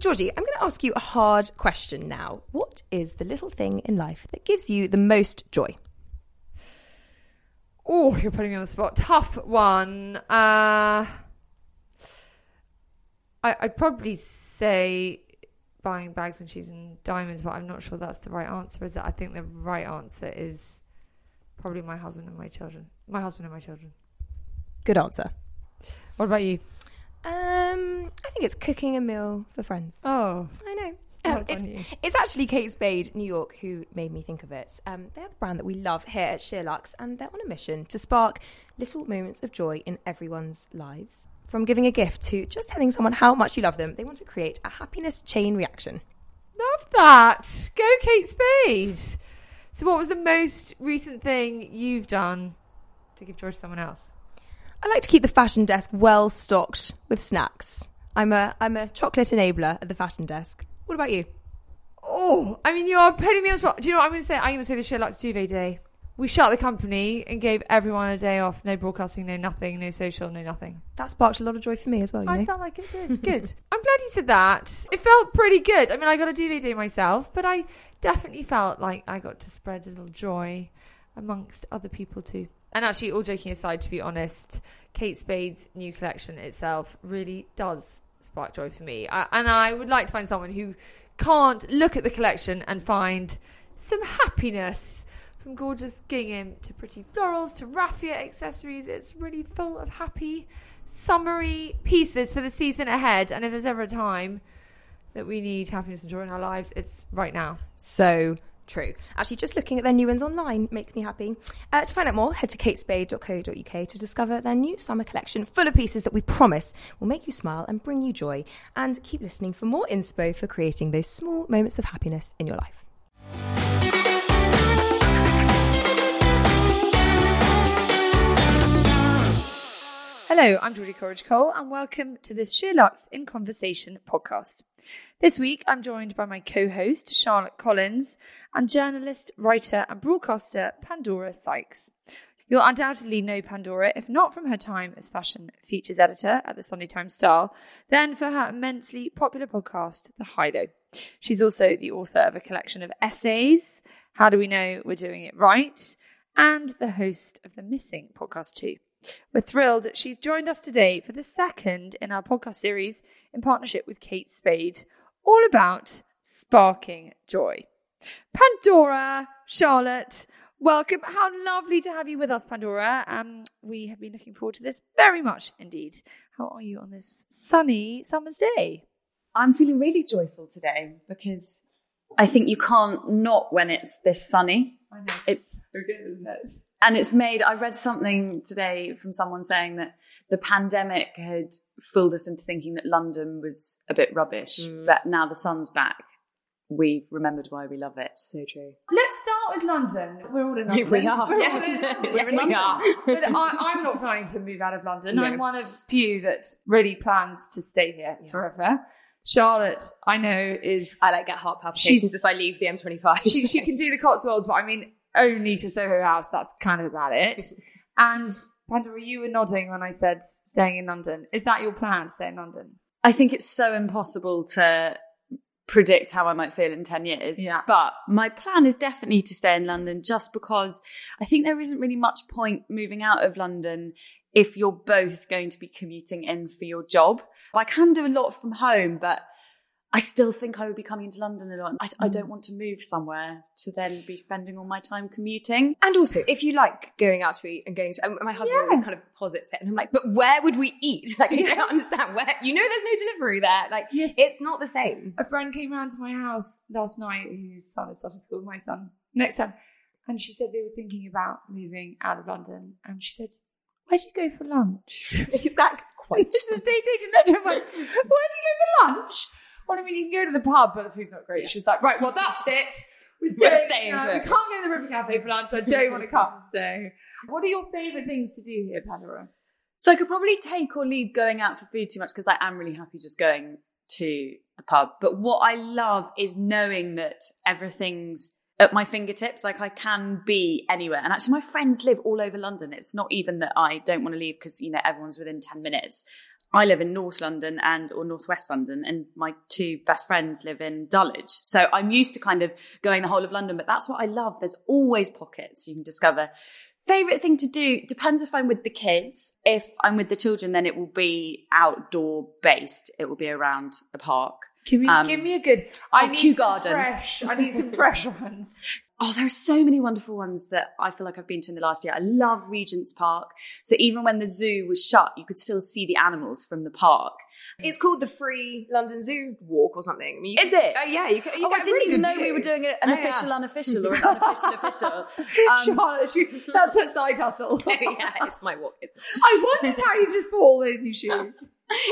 Georgie, I'm going to ask you a hard question now. What is the little thing in life that gives you the most joy? Oh, you're putting me on the spot. Tough one. Uh, I, I'd probably say buying bags and shoes and diamonds, but I'm not sure that's the right answer, is it? I think the right answer is probably my husband and my children. My husband and my children. Good answer. What about you? Um, I think it's cooking a meal for friends. Oh, I know. Um, it's, it's actually Kate Spade, New York, who made me think of it. Um, they're the brand that we love here at SheerLuxe, and they're on a mission to spark little moments of joy in everyone's lives. From giving a gift to just telling someone how much you love them, they want to create a happiness chain reaction. love that. Go, Kate Spade. So, what was the most recent thing you've done to give joy to someone else? I like to keep the fashion desk well stocked with snacks. I'm a I'm a chocolate enabler at the fashion desk. What about you? Oh, I mean, you are putting me on the spot. Do you know what I'm going to say? I'm going to say the SheerLuxe Duvet Day. We shut the company and gave everyone a day off. No broadcasting, no nothing, no social, no nothing. That sparked a lot of joy for me as well. You I know? felt like it did. Good. I'm glad you said that. It felt pretty good. I mean, I got a duvet day myself, but I definitely felt like I got to spread a little joy amongst other people too. And actually, all joking aside, to be honest, Kate Spade's new collection itself really does spark joy for me. I, and I would like to find someone who can't look at the collection and find some happiness. From gorgeous gingham to pretty florals to raffia accessories, it's really full of happy, summery pieces for the season ahead. And if there's ever a time that we need happiness and joy in our lives, it's right now. So true. Actually, just looking at their new ones online makes me happy. Uh, to find out more, head to katespade.co.uk to discover their new summer collection full of pieces that we promise will make you smile and bring you joy. And keep listening for more inspo for creating those small moments of happiness in your life. Hello, I'm Georgie Coleridge Coles, and welcome to this SheerLuxe in Conversation podcast. This week, I'm joined by my co host, Charlotte Collins, and journalist, writer, and broadcaster, Pandora Sykes. You'll undoubtedly know Pandora, if not from her time as fashion features editor at the Sunday Times Style, then for her immensely popular podcast, The High Low. She's also the author of a collection of essays, How Do We Know We're Doing It Right? and the host of the Missing podcast, too. We're thrilled she's joined us today for the second in our podcast series in partnership with Kate Spade, all about sparking joy. Pandora, Charlotte, welcome. How lovely to have you with us, Pandora. Um, we have been looking forward to this very much indeed. How are you on this sunny summer's day? I'm feeling really joyful today because I think you can't not when it's this sunny. It's so good, isn't it? and it's made. I read something today from someone saying that the pandemic had fooled us into thinking that London was a bit rubbish, mm. but now the sun's back. We've remembered why we love it. So true. Let's start with London. We're all in London. We are, We're yes. in. Yes, we are. but I, I'm not planning to move out of London. No. I'm one of few that really plans to stay here forever. Charlotte, I know, is I like get heart palpitations if I leave the M25. she, she can do the Cotswolds, but I mean only to Soho House. That's kind of about it. And Pandora, you were nodding when I said staying in London. Is that your plan? Stay in London? I think it's so impossible to predict how I might feel in 10 years. Yeah. But my plan is definitely to stay in London just because I think there isn't really much point moving out of London if you're both going to be commuting in for your job. I can do a lot from home, but I still think I would be coming into London a lot. I, I don't want to move somewhere to then be spending all my time commuting. and also, if you like going out to eat and going to, my husband always kind of posits it, and I'm like, but where would we eat? Like, I don't understand where. You know, there's no delivery there. Like, Yes. it's not the same. A friend came round to my house last night whose son has started school, with my son, next time. And she said they were thinking about moving out of London. And she said, Where do you go for lunch? That point. This is day dating lecture. I'm like, Where do you go for lunch? Well, I mean, you can go to the pub, but the food's not great. She was like, right, well, that's it. We're We're staying, staying uh. We can't go to the River Cafe for lunch. I don't want to come. So, what are your favourite things to do here, Pandora? So I could probably take or leave going out for food too much because I am really happy just going to the pub. But what I love is knowing that everything's at my fingertips. Like I can be anywhere. And actually, my friends live all over London. It's not even that I don't want to leave because you know everyone's within ten minutes. I live in North London and or Northwest London, and my two best friends live in Dulwich. So I'm used to kind of going the whole of London, but that's what I love. There's always pockets you can discover. Favorite thing to do depends if I'm with the kids. If I'm with the children, then it will be outdoor based. It will be around the park. Give me, Um, give me a good. I need some Gardens. Fresh, I need some fresh ones. Oh, there are so many wonderful ones that I feel like I've been to in the last year. I love Regent's Park. So even when the zoo was shut, you could still see the animals from the park. It's called the Free London Zoo Walk or something. I mean, Is can- it? Oh yeah, you can. You oh, I didn't really even know we were doing an Oh, yeah. official, unofficial, or an unofficial, official. Um, Charlotte, that's her side hustle. yeah, it's my walk. It's, I wondered how you just bought all those new shoes.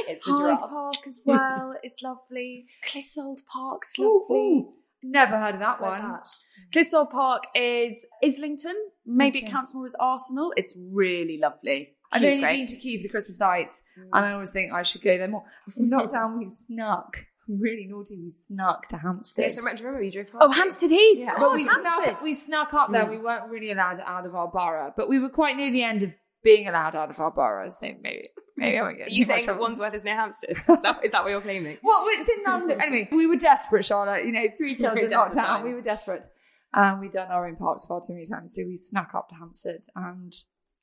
it's the Hyde. Park as well. It's lovely. Clissold Park's Ooh, lovely. ooh. Never heard of that Where's one. that? Clissold Park is Islington. Maybe Okay. it counts more as Arsenal. It's really lovely. I've only great. been to Kew for the Christmas lights, mm. and I always think I should go there more. From lockdown, we snuck. Really naughty. We snuck to Hampstead. Yeah, so much remember you drove past. Oh. Hampstead Heath. Yeah. God, but we Hampstead. snuck, we snuck up there. Mm. We weren't really allowed out of our borough, but we were quite near the end of being allowed out of our boroughs. So maybe, maybe I won't get Are you saying. Wandsworth is near Hampstead? Is that, is that what you're claiming? Well, it's in London. Anyway, we were desperate, Charlotte. You know, three children locked down. We were desperate. And we'd done our own parks far too many times. So we snuck up to Hampstead and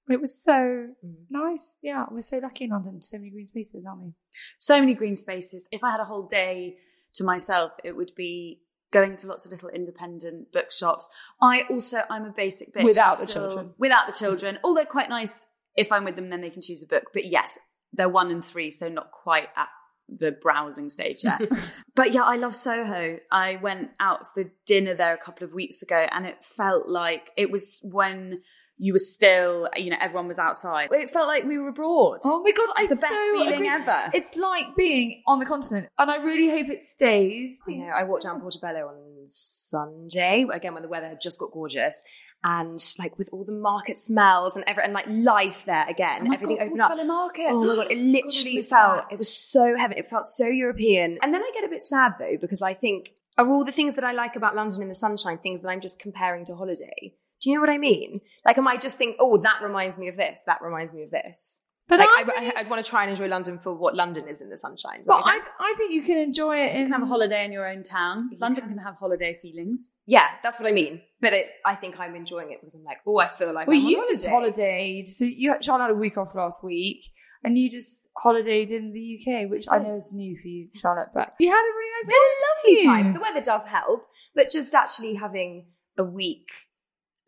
it was so mm. nice. Yeah, we're so lucky in London. So many green spaces, aren't we? so many green spaces. If I had a whole day to myself, it would be going to lots of little independent bookshops. I also, I'm a basic bitch. Without I the children. Without the children. Although quite nice if I'm with them, then they can choose a book. But yes, they're one and three, so not quite at the browsing stage yet. but yeah, I love Soho. I went out for dinner there a couple of weeks ago and it felt like it was when you were still, you know, everyone was outside. It felt like we were abroad. Oh my god, I It's the best so feeling agree. ever. It's like being on the continent, and I really hope it stays. I know. I walked down Portobello on Sunday again when the weather had just got gorgeous, and like with all the market smells and every and like life there again, Oh everything God, opened up. Market. Oh my god! It literally miss felt. It was so heaven. It felt so European. And then I get a bit sad though because I think are all the things that I like about London in the sunshine things that I'm just comparing to holiday. Do you know what I mean? Like, am I just think, oh, that reminds me of this. That reminds me of this. But like, I I, really- I, would want to try and enjoy London for what London is in the sunshine. Does that But I. I think you can enjoy it in You can have a holiday in your own town. London can. can have holiday feelings. Yeah, that's what I mean. But it, I think I'm enjoying it because I'm like, oh, I feel like Well, I'm you holiday. just holidayed. So you Charlotte had a week off last week, and you just holidayed in the UK, which I know is new for you, Charlotte. But you had a really nice We had a lovely time. time. The weather does help, but just actually having a week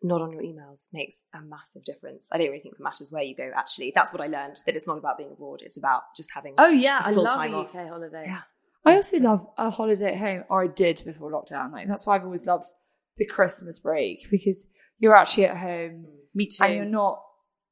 not on your emails makes a massive difference. I don't really think it matters where you go. Actually, that's what I learned. That it's not about being abroad; it's about just having. Oh yeah, a I full love time a off. UK holiday. Yeah. I also love a holiday at home, or I did before lockdown. Like that's why I've always loved the Christmas break because you're actually at home mm. Me too. and you're not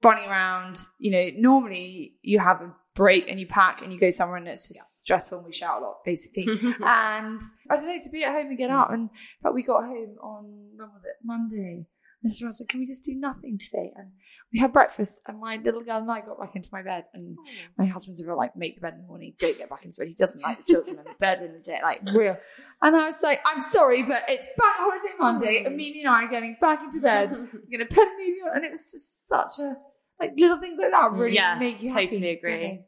running around. You know, normally you have a break and you pack and you go somewhere and it's just stressful and we shout a lot, basically. and I don't know, to be at home and get up. And but we got home on when was it? Monday. And so I can we just do nothing today? And we had breakfast, and my little girl and I got back into my bed. And oh. my husband's ever like, make the bed in the morning, don't get back into bed. He doesn't like the children in the bed in the day, like real. And I was like, I'm sorry, but it's back holiday Monday, and Mimi and I are getting back into bed. We're gonna put a movie on, and it was just such a like little things like that really Yeah, make you totally happy, agree.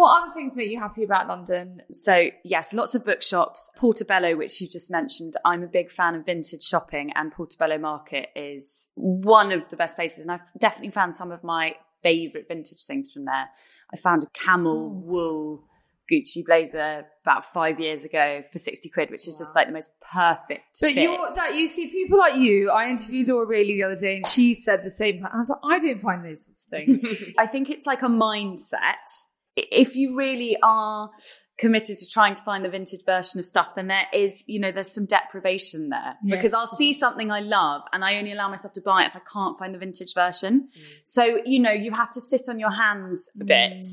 What other things make you happy about London? So, yes, lots of bookshops. Portobello, which you just mentioned, I'm a big fan of vintage shopping, and Portobello Market is one of the best places. And I've definitely found some of my favourite vintage things from there. I found a camel hmm. wool Gucci blazer about five years ago for 60 quid, which is just like the most perfect. But that you see people like you. I interviewed Laura Bailey the other day, and she said the same. thing. I was like, I don't find those sorts of things. I think it's like a mindset. If you really are committed to trying to find the vintage version of stuff, then there is, you know, there's some deprivation there because I'll see something I love and I only allow myself to buy it if I can't find the vintage version. So, you know, you have to sit on your hands a bit.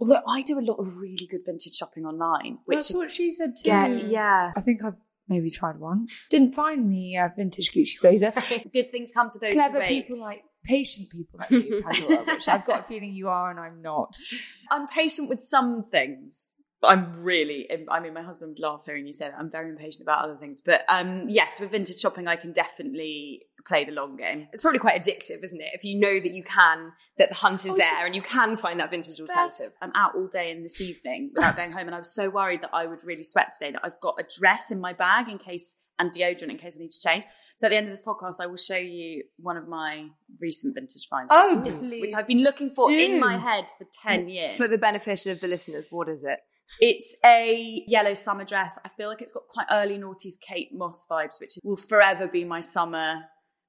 Although I do a lot of really good vintage shopping online, which That's what she said too. again, yeah, I think I've maybe tried once. Didn't find the uh, vintage Gucci blazer. good things come to those Clever who wait. people like patient people like you, Pandora, which I've got a feeling you are and I'm not. I'm patient with some things. I'm really, I mean, my husband would laugh hearing you say that. I'm very impatient about other things. But um, yes, with vintage shopping, I can definitely play the long game. It's probably quite addictive, isn't it? If you know that you can, that the hunt is there and you can find that vintage alternative. I'm out all day and this evening without going home, and I was so worried that I would really sweat today that I've got a dress in my bag in case and deodorant in case I need to change. So at the end of this podcast, I will show you one of my recent vintage finds, Oh, which, is- which I've been looking for do. in my head for ten years. For the benefit of the listeners, what is it? It's a yellow summer dress. I feel like it's got quite early noughties Kate Moss vibes, which will forever be my summer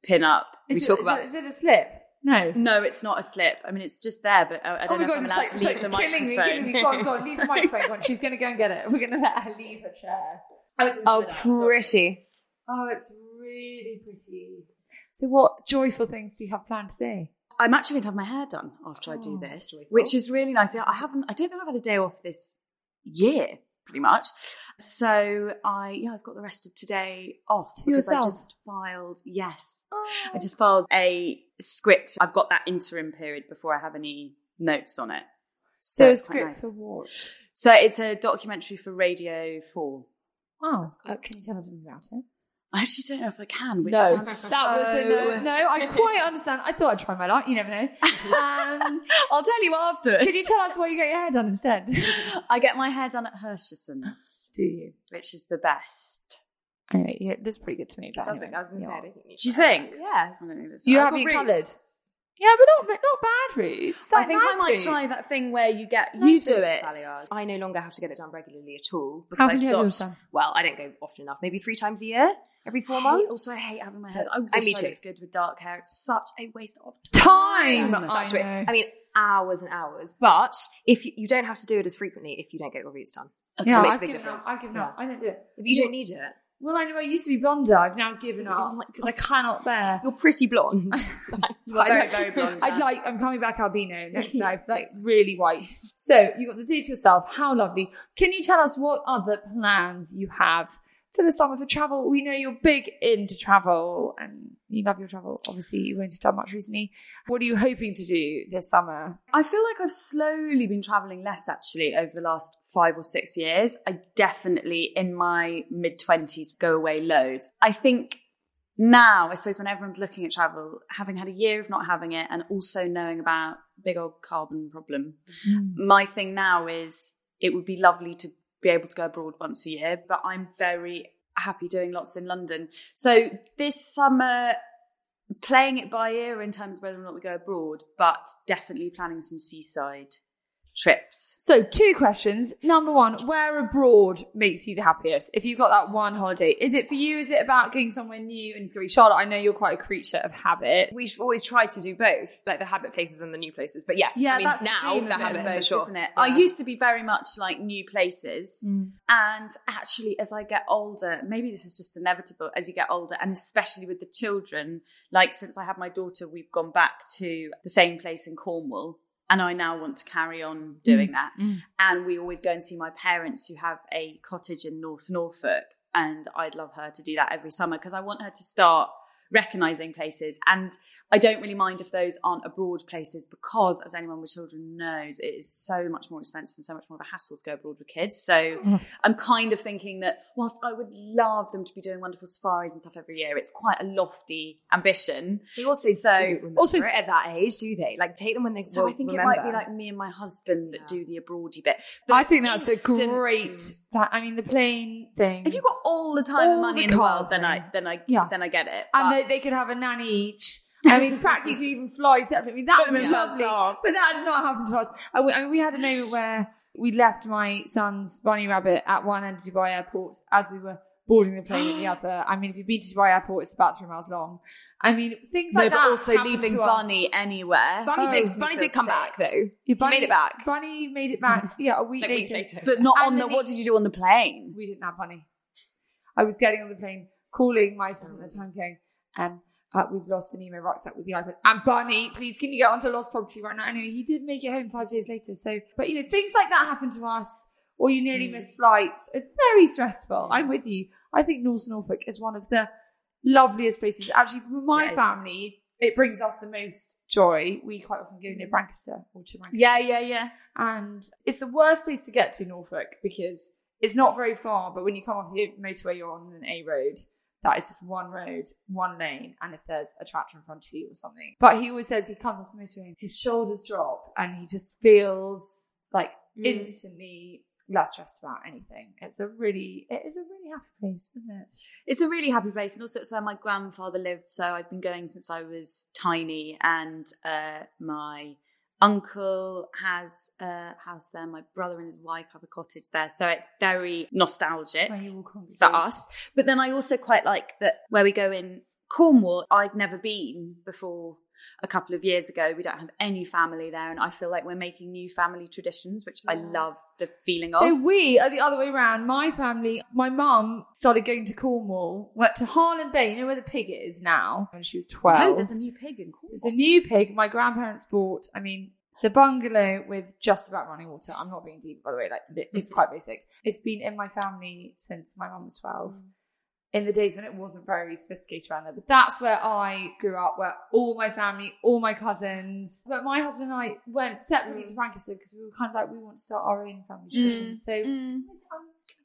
pin up. We talk about- Is it a slip? No. No, it's not a slip. I mean, it's just there, but I, I don't Oh my know god, if it's I'm allowed like, to leave like the killing me, microphone. killing me. Go on, go on, leave the microphone. Go on. She's going to go and get it. We're going to let her leave her chair. Oh, it's in Oh, the middle, sorry. pretty. Oh, it's really pretty. So, what joyful things do you have planned today? I'm actually going to have my hair done after I do Oh, this, joyful. which is really nice. I haven't. I don't think I've had a day off this year, pretty much. So I, yeah, I've got the rest of today off To because I just filed. Yes, I just filed a script. I've got that interim period before I have any notes on it. So, a it's script nice. for what? So it's a documentary for Radio Four. Wow. Uh, can you tell us anything about it? I actually don't know if I can. Which no, sounds that was a no. No, I quite understand. I thought I'd try my luck. You never know. Um, I'll tell you after. could you tell us where you get your hair done instead? I get my hair done at Hershesons, Do you? which is the best. Anyway, yeah, that's pretty good to me. But Doesn't, anyway, I was going to yeah. say, I don't think you Do you think? Yes. I don't think You I've have got it coloured. Yeah, but not but not bad roots. I Like think I might roots. try that thing where you get you do it. I no longer have to get it done regularly at all because I've do you stopped. Well, I don't go often enough. Maybe three times a year, every four I months. Also, I hate having my hair. I I wish me I too. looked good with dark hair. It's such a waste of Time. time. Such I a- know. I mean, hours and hours. But if you, you don't have to do it as frequently if you don't get your roots done. Yeah, It makes I've a big difference. up. I've given up. I don't do it. If you don't need it, Well, I know I used to be blonder. I've now given up because I cannot bear. you're pretty blonde. You are I'd very, like- very blonde. I'd like. I'm coming back albino next life, like really white. So you got the day to yourself. How lovely! Can you tell us what other plans you have for the summer for travel? We know you're big into travel and you love your travel. Obviously, you went to done much recently. What are you hoping to do this summer? I feel like I've slowly been traveling less actually over the last five or six years. I definitely in my mid 20s go away loads. I think now, I suppose when everyone's looking at travel, having had a year of not having it and also knowing about big old carbon problem, mm. my thing now is it would be lovely to be able to go abroad once a year, but I'm very happy doing lots in London. So this summer, playing it by ear in terms of whether or not we go abroad, but definitely planning some seaside trips. So, two questions. Number one, where abroad makes you the happiest? If you've got that one holiday, is it for you? Is it about going somewhere new and discovering? Charlotte, I know you're quite a creature of habit. We've always tried to do both, like the habit places and the new places. But yes, I mean, that's now dream the habit both, for sure. isn't it? Yeah. I used to be very much like new places, Mm. and actually, as I get older, maybe this is just inevitable as you get older, and especially with the children. Like since I had my daughter, we've gone back to the same place in Cornwall. And I now want to carry on mm, doing that. Mm. And we always go and see my parents who have a cottage in North Norfolk. And I'd love her to do that every summer because I want her to start recognizing places. And I don't really mind if those aren't abroad places because, as anyone with children knows, it is so much more expensive and so much more of a hassle to go abroad with kids. So mm. I'm kind of thinking that whilst I would love them to be doing wonderful safaris and stuff every year, it's quite a lofty ambition. They also So- do remember Also- it at that age, do they? Like take them when they So I think remember. it might be like me and my husband that Yeah. do the abroady bit. I think that's instant- a great. Pla- I mean, the plane thing. If you've got all the time and money the in the world, then I then I Yeah. then I get it. and But- they, they could have a nanny each. I mean, practically, you could even fly separately. I mean, that would be first lovely. class. But that has not happened to us. I, I mean, we had a moment where we left my son's bunny rabbit at one end of Dubai airport as we were boarding the plane at the other. I mean, if you've been to Dubai Airport, it's about three miles long. I mean, things like no, that. but also happen leaving to us. Bunny anywhere. Bunny Oh, did. he Bunny feels did come sick. back though. Yeah, Bunny made it back. Bunny made it back. Yeah, a week Like weeks later. later. But not And on the. then What did you do on the plane? we didn't have money. I was getting on the plane, calling my assistant at the time, going, um, uh, we've lost the Nemo rucksack with the iPad. And Bunny, please can you get onto lost property right now? Anyway, he did make it home five days later. So, but you know, things like that happen to us, or you nearly hmm. miss flights. It's very stressful. I'm hmm. with you. I think North Norfolk is one of the loveliest places. Actually, for my Yes. family, it brings us the most joy. We quite often go near hmm. Brancaster or to Brancaster Yeah, yeah, yeah. and it's the worst place to get to Norfolk because it's not very far. But when you come off the motorway, you're on an A road. That is just one road, one lane, and if there's a tractor in front of you or something. But he always says he comes off the motorway, his shoulders drop, and he just feels like instantly less stressed about anything. It's a really, it is a really happy place, isn't it? It's a really happy place, and also it's where my grandfather lived. So I've been going since I was tiny, and uh, my uncle has a house there. My brother and his wife have a cottage there, so it's very nostalgic Where you will congregate. for us. But then I also quite like that where we go in Cornwall. I'd never been before a couple of years ago. We don't have any family there, and I feel like we're making new family traditions, which I love the feeling So of. So we are the other way around. My family, my mum started going to Cornwall, went to Harlyn Bay, you know where the pig is now, when she was 12. Oh, there's a new pig in Cornwall. It's a new pig my grandparents bought. I mean, it's a bungalow with just about running water. I'm not being deep, by the way. Like it's mm-hmm. quite basic. It's been in my family since my mum was 12. Mm. In the days when it wasn't very sophisticated around there, but that's where I grew up, where all my family, all my cousins. But my husband and I went separately mm. to Brancaster because we were kind of like we want to start our own family tradition. Mm. So, um,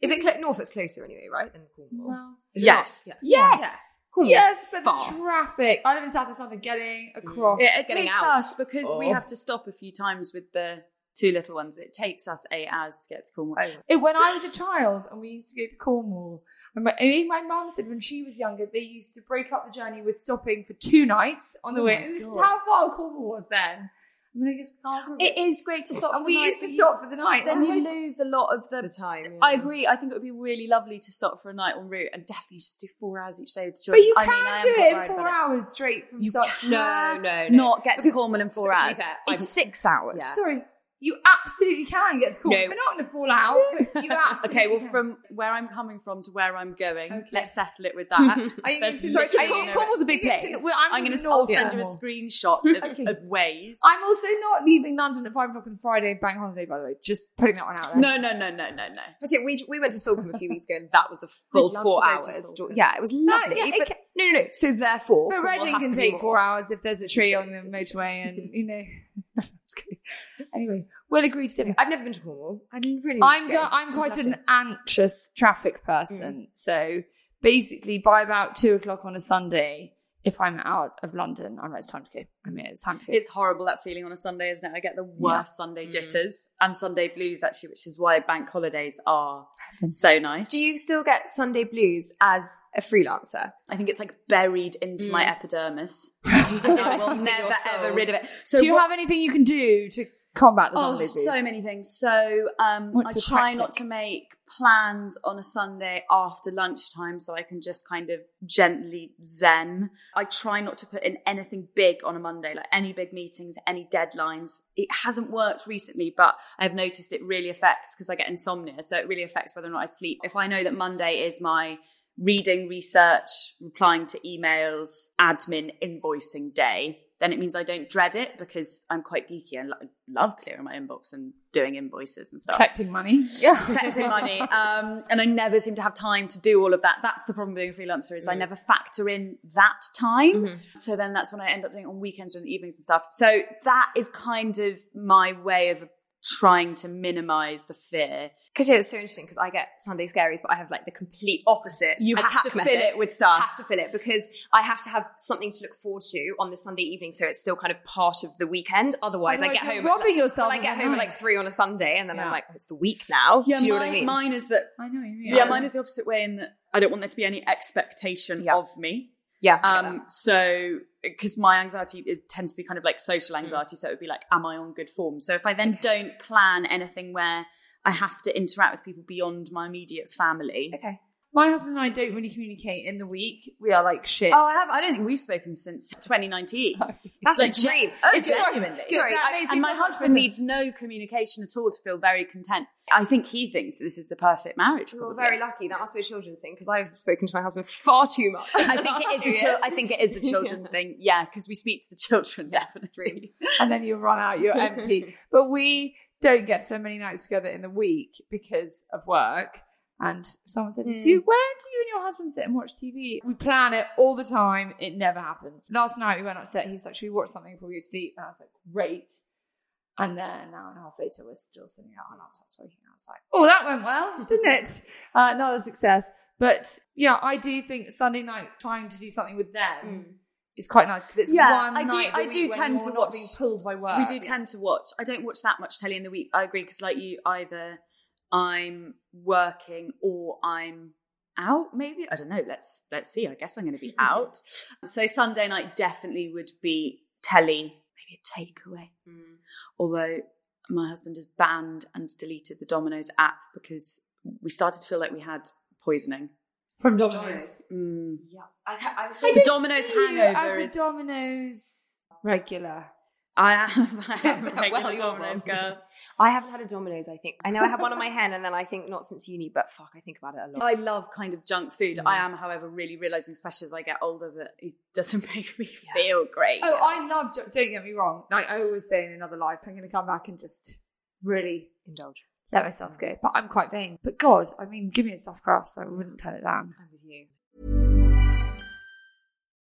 Is it cl- Norfolk's closer anyway, right? Than Cornwall. well, Is it Yes. Yes. Yeah. yes, but far. the traffic. I live in South East London. Getting across. It, it getting takes out. us because we Oh. have to stop a few times with the two little ones. It takes us eight hours to get to Cornwall. Oh. It- when I was a child and we used to go to Cornwall, and my, I mean, my mum said when she was younger, they used to break up the journey with stopping for two nights on the Oh way. my This is how far Cornwall was then. I mean, I guess cars were a It bit- is great to stop. and for we the night, used to stop for the night. Then you I- lose a lot of the. The time. I agree. I think it would be really lovely to stop for a night en route and definitely just do four hours each day with the But children. you I can mean, do quite it in four about hours straight from You start. No, no, no. Not get to Cornwall in four hours. fair, I've- it's six hours. Yeah. Sorry, you absolutely can get to Cornwall. No. We're not going to fall out, you absolutely Okay, well, can. from where I'm coming from to where I'm going, Okay. let's settle it with that. Are you There's to, sorry, no- Cornwall's a big place. well, I'm, I'm going to. I'll send you a screenshot of, Okay. of Waze. I'm also not leaving London at five o'clock on Friday, bank holiday, by the way. Just putting that one out there. No, no, no, no, no, no. But yeah, we we went to Salcombe a few weeks ago, and that was a full four to go to hours. Yeah, it was lovely. yeah, but no, no, no. So therefore, But Reading can take four hours if there's a tree on the motorway, and you know. Anyway, we'll agree to differ. I've never been to Cornwall. I really. I'm need to go- go. I'm quite an anxious traffic person, so basically by about two o'clock on a Sunday, if I'm out of London, I'm like, it's time to go. I mean, it's time to go. It's horrible that feeling on a Sunday, isn't it? I get the worst Sunday jitters and Sunday blues actually, which is why bank holidays are so nice. Do you still get Sunday blues as a freelancer? I think it's like buried into my Mm. epidermis. I will never ever rid of it. So do you what- have anything you can do to combat the Oh, so many things. So um, I try tactic? not to make plans on a Sunday after lunchtime so I can just kind of gently zen. I try not to put in anything big on a Monday, like any big meetings, any deadlines. It hasn't worked recently, but I've noticed it really affects because I get insomnia. So it really affects whether or not I sleep. If I know that Monday is my reading, research, replying to emails, admin, invoicing day, then it means I don't dread it because I'm quite geeky and lo- love clearing my inbox and doing invoices and stuff. collecting money. Yeah. Collecting money. Um, and I never seem to have time to do all of that. That's the problem being a freelancer is I never factor in that time. So then that's when I end up doing it on weekends or in the evenings and stuff. So that is kind of my way of trying to minimize the fear. Because yeah, it's so interesting because I get Sunday scaries, but I have like the complete opposite. You have attack to fill method. it with stuff. Have to fill it because I have to have something to look forward to on the Sunday evening, so it's still kind of part of the weekend. Otherwise, I Otherwise get you're home. robbing like- yourself Well, I get the home at like three on a Sunday, and then Yeah. I'm like, it's the week now. Yeah, Do you know mine, what I mean? mine is that I know. yeah, mine is the opposite way in that I don't want there to be any expectation Yeah. of me. Yeah. Um, so because my anxiety it tends to be kind of like social anxiety, so it would be like, am I on good form? So if I then don't plan anything where I have to interact with people beyond my immediate family, okay. My husband and I don't really communicate in the week. We are like shit. Oh, I have. I don't think we've spoken since 2019. That's Like, the dream. It's- genuinely. Sorry, I- and my husband needs no communication at all to feel very content. I think he thinks that this is the perfect marriage. We're probably. very lucky. That must be a children's thing because I've spoken to my husband far too much. I think it is a chil- I think it is a children thing. Yeah, because we speak to the children definitely. and then you run out, you're empty. But we don't get so many nights together in the week because of work. And someone said, Hmm. "Do where do you and your husband sit and watch TV?" We plan it all the time. It never happens. Last night we went upset. He was like, "Should we watch something before we sleep?" And I was like, "Great." And then an hour and a half later, we're still sitting at our laptops working. I was like, "Oh, that went well, didn't it?" Uh, another success. But yeah, I do think Sunday night trying to do something with them is quite nice because it's Yeah, one I do- I do tend to not watch- being pulled by work. we do tend to watch. I don't watch that much telly in the week. I agree because, like you, either I'm working or I'm out. Maybe I don't know. Let's let's see. I guess I'm going to be out. so Sunday night definitely would be telly, maybe a takeaway. Although my husband has banned and deleted the Domino's app because we started to feel like we had poisoning. from Domino's. Mm. yeah, I, ca- I was The Domino's See you hangover as a is. Domino's regular. I am. I a Well, regular you're Domino's girl. I haven't had a Domino's. I think I know I have one on my hand, and then I think not since uni. But fuck, I think about it a lot. I love kind of junk food. I mm. am, however, really realizing, especially as I get older, that it doesn't make me feel great. Oh, I love. Don't get me wrong. Like I always say in another life, I'm going to come back and just really Indulge. let myself mm. go. But I'm quite vain. But God, I mean, give me a soft crust, I wouldn't turn it down. I'm with you.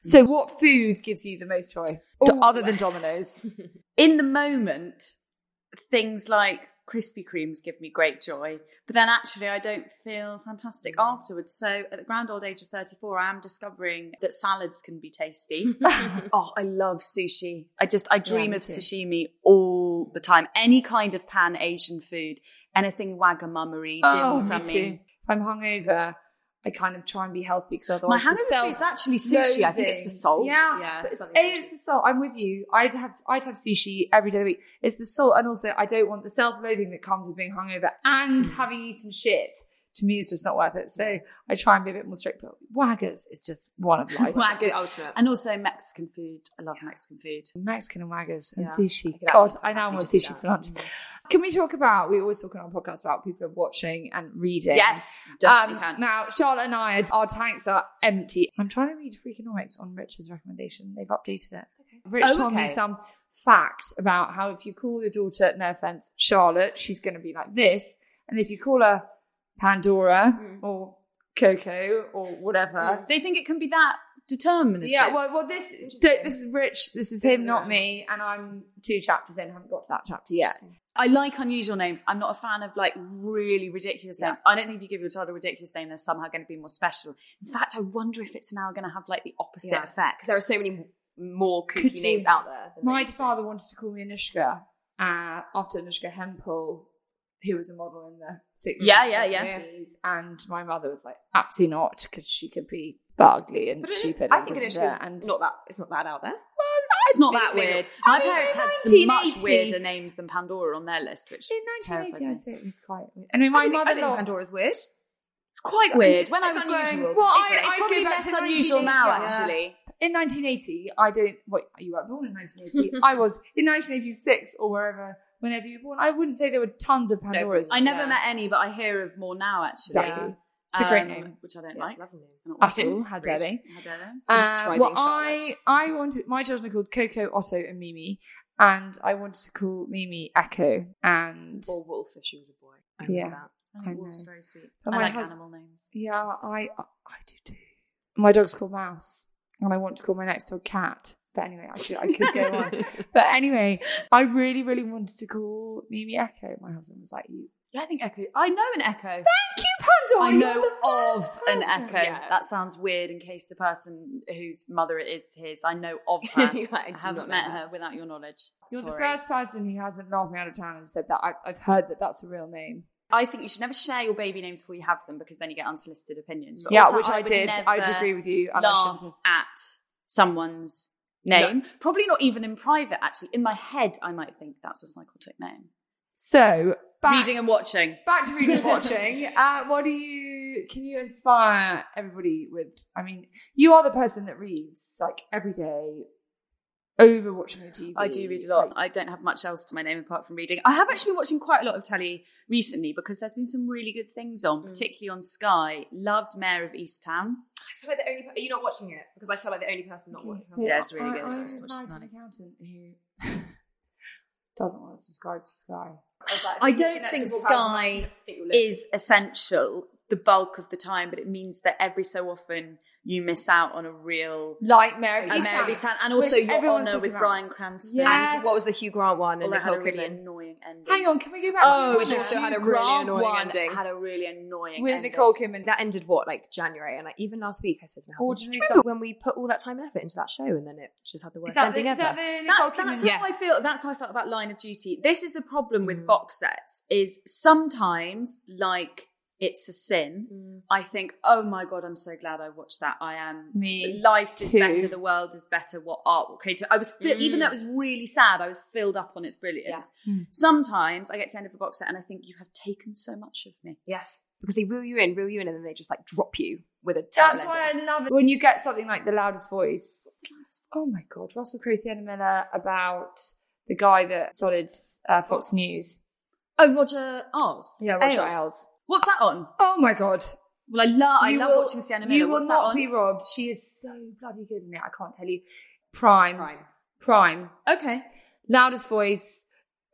So, what food gives you the most joy, Do- other than Domino's? in the moment, things like Krispy Kremes give me great joy, but then actually I don't feel fantastic mm. afterwards. So at the grand old age of 34, I am discovering that salads can be tasty. oh, I love sushi. I just, I dream me of too. sashimi all the time. Any kind of pan Asian food, anything wagamammery, dim Oh, sum. If I'm hungover, I kind of try and be healthy because My otherwise, the hangover self- food's actually sushi. I think it's the salt. Yeah, Yeah, it's, a, it's the salt. I'm with you. I'd have I'd have sushi every day of the week. It's the salt, and also I don't want the self-loathing that comes with being hungover and Mm. having eaten shit. To me, it's just not worth it. So I try and be a bit more strict. But Waggers is just one of life's Waggers. ultimate. And also Mexican food. I love Mexican food. Mexican and Waggers and Yeah. sushi. I God, I now want sushi for lunch. Can we talk about? We always talk on our podcast about people watching and reading. Yes, definitely Um, can. Now, Charlotte and I, our tanks are empty. I'm trying to read Freakonomics on Rich's recommendation. They've updated it. Rich Oh, told me some fact about how if you call your daughter, no offense, Charlotte, she's going to be like this. And if you call her Pandora Mm. or Coco or whatever, They think it can be that determinative. yeah, well, well, this so this is Rich. This is him, not me, and I'm two chapters in. haven't got to that chapter yet. I like unusual names. I'm not a fan of like really ridiculous names. I don't think if you give your child a ridiculous name, they're somehow going to be more special. In fact, I wonder if it's now going to have like the opposite Yeah. effect. Because there are so many more Could kooky you- names out there. My father wanted to call me Anushka uh, after Anouska Hempel, who was a model in the 60s. Yeah, yeah, yeah. And my mother was like, absolutely not, because she could be ugly and But it- stupid. I and think da, just and not that. It's not that out there. it's not that weird. I My mean, parents had some much weirder names than Pandora on their list, which in 1980. I'd say it was quite weird. Anyway, my Actually, I mother think lost. Pandora's weird. It's quite I weird. it's- when I was growing, unusual. Well, it's, I- it's probably less unusual now, 1980, yeah. actually. In 1980, I don't. Wait, you were born in 1980. I was in 1986 or wherever whenever you were born. I wouldn't say there were tons of Pandoras. I never Yeah. met any, but I hear of more now. Actually, Exactly. It's a great Um, name. which I don't Yeah, like. it's a lovely name. Not At watching. all, how dare they? How dare they? Try well. I I wanted my children are called Coco, Otto, and Mimi, and I wanted to call Mimi Echo. And Or Wolf if she was a boy. I Yeah. that. I I Wolf's know. very sweet. But I my like hus- animal names. yeah, I I do too. My dog's called Mouse, and I want to call my next dog Cat. But anyway, I could, I could go on. But anyway, I really, really wanted to call Mimi Echo. My husband was like, "You Yeah, I think Echo. I know an Echo. Thank you, Pandora. I know of an. Echo. Yeah. That sounds weird in case the person whose mother it is his. I know of her. I not haven't met her without your knowledge. You're the first person who hasn't laughed me out of town and said that. I, I've heard that that's a real name. I think you should never share your baby names before you have them because then you get unsolicited opinions. But yeah, which I, would did. I'd agree with you. I Laugh at someone's name. Probably not even in private. Actually, in my head, I might think that's a psychotic name. So, back, Reading and watching. back to reading and watching. Uh, what do you, can you inspire everybody with? I mean, you are the person that reads like every day over watching the TV. I do read a lot. Like, I don't have much else to my name apart from reading. I have actually been watching quite a lot of telly recently because there's been some really good things on, particularly on Sky. Loved Mare of Easttown. I feel like the only. Are you not watching it? Because I feel like the only person not watching. so Yeah, it's really I- good. I, It's am much married to money. an accountant who doesn't want to subscribe to Sky. I don't think Sky is essential the bulk of the time, but it means that every so often you miss out on a real Like Mary a Mayor of and also Which your honour with about. Bryan Cranston. Yes. And what was the Hugh Grant one? And Although it had a Nicole really Kidman? Annoying ending. Hang on, can we go back Oh, to Which also had a really Grant annoying one ending. Had a really annoying with ending. Nicole Kidman? That ended what, like January, and like, even last week I said to my husband, Ordinary "Do you when we put all that time and effort into that show, and then it just had the worst Is that, the, ending is ever. that the That's, Nicole that's Kidman? how I feel. That's how I felt about Line of Duty. This is the problem Mm. with box sets: is sometimes, like it's a sin. Mm. I think, oh my god, I'm so glad I watched that. I am. Me Life is better. The world is better. What art will create? I was fi- even though it was really sad. I was filled up on its brilliance. Hmm. Sometimes I get to the end of a box set and I think you have taken so much of me. Yes, because they reel you in, reel you in, and then they just like drop you with a That's why ending. I love it when you get something like the loudest voice. Oh my god, Russell Crowe, Sienna Miller about the guy that started uh, Fox News. Oh, Roger Ailes. Yeah, Roger Ailes. Ailes. What's that on? Oh my god, Well, I love. I You love will- watching Sienna Miller. You will What's that not on? be robbed. She is so bloody good in it. I can't tell you. Prime, Prime. prime, Okay, loudest voice.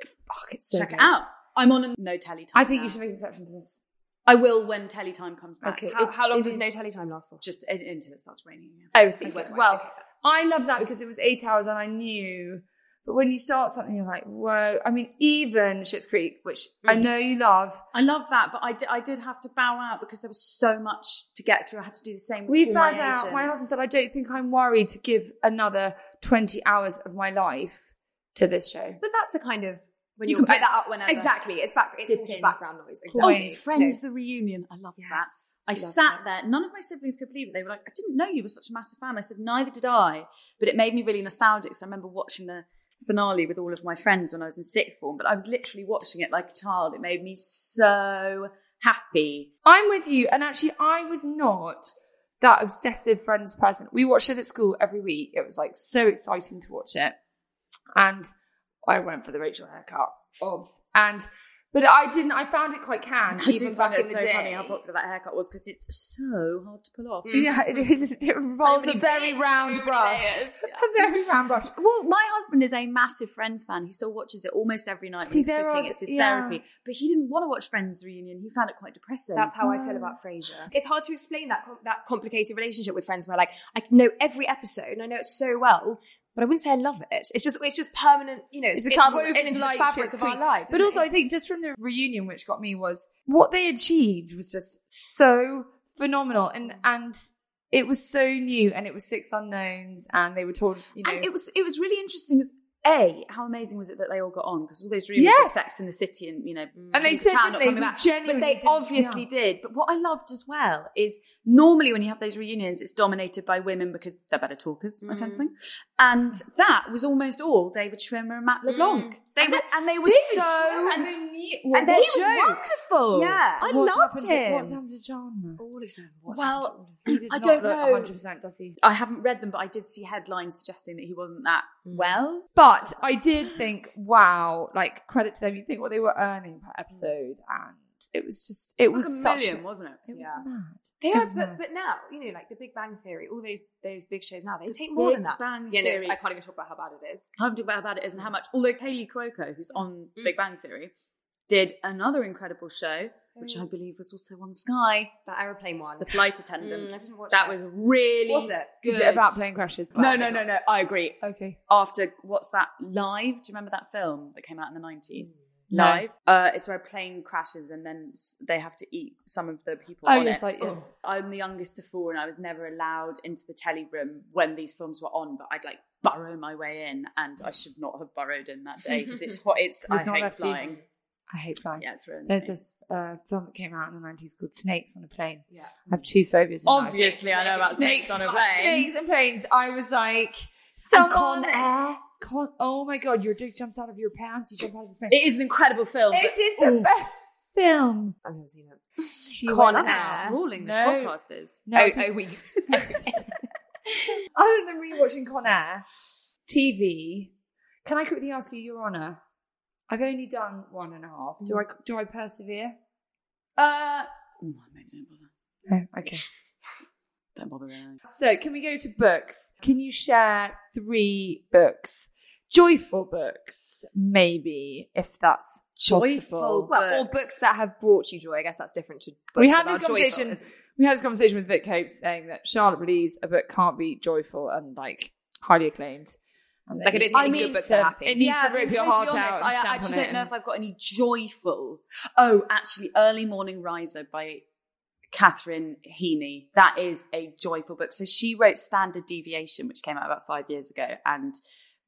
Fuck, it's so check good. it out. I'm on a no telly time. I think now. you should make an exception for this. I will when telly time comes back. Okay. How, how long does no telly time last for? Just in- until it starts raining again. Oh, see, Okay, Well, okay. I love that because it was eight hours and I knew. But when you start something, you're like, whoa. I mean, even Schitt's Creek, which I mm. know you love. I love that, but I di- I did have to bow out because there was so much to get through. I had to do the same. We've with my found out. agent. My husband said, I don't think I'm worried to give another 20 hours of my life to this show. But that's the kind of when You you're can pick that up whenever. Exactly, it's back. It's Dip sort background noise. Oh, Friends, No. the reunion. I loved Yes, that. I love sat that. there. None of my siblings could believe it. They were like, I didn't know you were such a massive fan. I said, neither did I. But it made me really nostalgic. So I remember watching the finale with all of my friends when I was in sixth form. But I was literally watching it like a child. It made me so happy. I'm with you. And actually, I was not that obsessive Friends person. We watched it at school every week. It was like so exciting to watch it. And I went for the Rachel haircut, obs. And, but I didn't, I found it quite canned, I even do back find in it the so day. funny how popular that haircut was because it's so hard to pull off. Mm. Yeah, it is. It involves many a very round so brush. layers. A very round brush. Well, my husband is a massive Friends fan. He still watches it almost every night See, when he's there cooking. are- it's his yeah. therapy. But he didn't want to watch Friends reunion. He found it quite depressing. That's how I feel mm. about Frasier. It's hard to explain that com- that complicated relationship with friends where like I know every episode and I know it so well, but I wouldn't say I love it. It's just it's just permanent, you know, it's, It's cuddle. woven into like the fabric of our lives. But also, it? I think just from the reunion, which got me was what they achieved was just so phenomenal, and and it was so new, and it was six unknowns, and they were told, you know, and it was it was really interesting. A, how amazing was it that they all got on? Because all those rumours Yes. of Sex in the City and you know, And they said, Town not coming back. but they obviously yeah. did. But what I loved as well is normally when you have those reunions, it's dominated by women because they're better talkers, I tend to mm. think. And that was almost all David Schwimmer and Matt LeBlanc. Mm. They And were, the- and they were so. Schwimmer. And then you, And their he was jokes. wonderful. Yeah. I what's loved happened to- him. what's happened to John? All of them. What's Well, happened to him? He does I don't know. 100%, does he? I haven't read them, but I did see headlines suggesting that he wasn't that Mm. well. But I did think, wow, like credit to them. You think what they were earning per episode, and it was just, it was like a such million, wasn't it? It was Yeah. mad. They It are, but, mad. but now, you know, like the Big Bang Theory, all those those big shows now, they take more Big than that. Bang yeah, no, Theory. I can't even talk about how bad it is. I haven't talked about how bad it is and how much. Although Kaley Cuoco, who's on Mm. Big Bang Theory, did another incredible show, which I believe was also on Sky, That aeroplane one. The Flight Attendant. Mm, I didn't watch that it. was really Was it? good. Is it about plane crashes? No, no, no, no. I agree. Okay. After what's that? Live? Do you remember that film that came out in the nineties? No. Live. Uh, it's where a plane crashes and then they have to eat some of the people Oh, on yes, it. like, yes. I'm the youngest of four, and I was never allowed into the telly room when these films were on. But I'd like burrow my way in, and I should not have burrowed in that day because it's hot. It's, 'Cause it's I not hate left you. flying. I hate flying. Yeah, it's ruined. There's me. this uh, film that came out in the 90s called Snakes on a Plane. Yeah. I have two phobias. In life. Obviously, I know about snakes, on a plane. Snakes and planes. I was like, And someone Con Air. Con- oh my god, your dick jumps out of your pants. You jump out of this plane. It is an incredible film. It but- is the Ooh. best film. I've never seen it. She Con went Look Air. how there. sprawling this No. podcast is. No, oh, people- oh, we. Other than rewatching Con Air, TV, can I quickly ask you, Your Honour? I've only done one and a half. Do I do I persevere? Uh, oh, maybe don't bother. No. Okay. Don't bother. Really. So, can we go to books? Can you share three books? Joyful books, maybe, if that's Joyful possible. Well, or Books. books that have brought you joy. I guess that's different to books we had this are joyful, conversation. We had this conversation with Vick Hope saying that Charlotte believes a book can't be joyful and like highly acclaimed. And Like, I don't think it any needs good books to- are happy. It needs Yeah, to rip mean, your heart honest, out. And I stamp actually don't know if I've got any joyful. Oh, actually, Early Morning Riser by Katherine Heiny. That is a joyful book. So she wrote Standard Deviation, which came out about five years ago and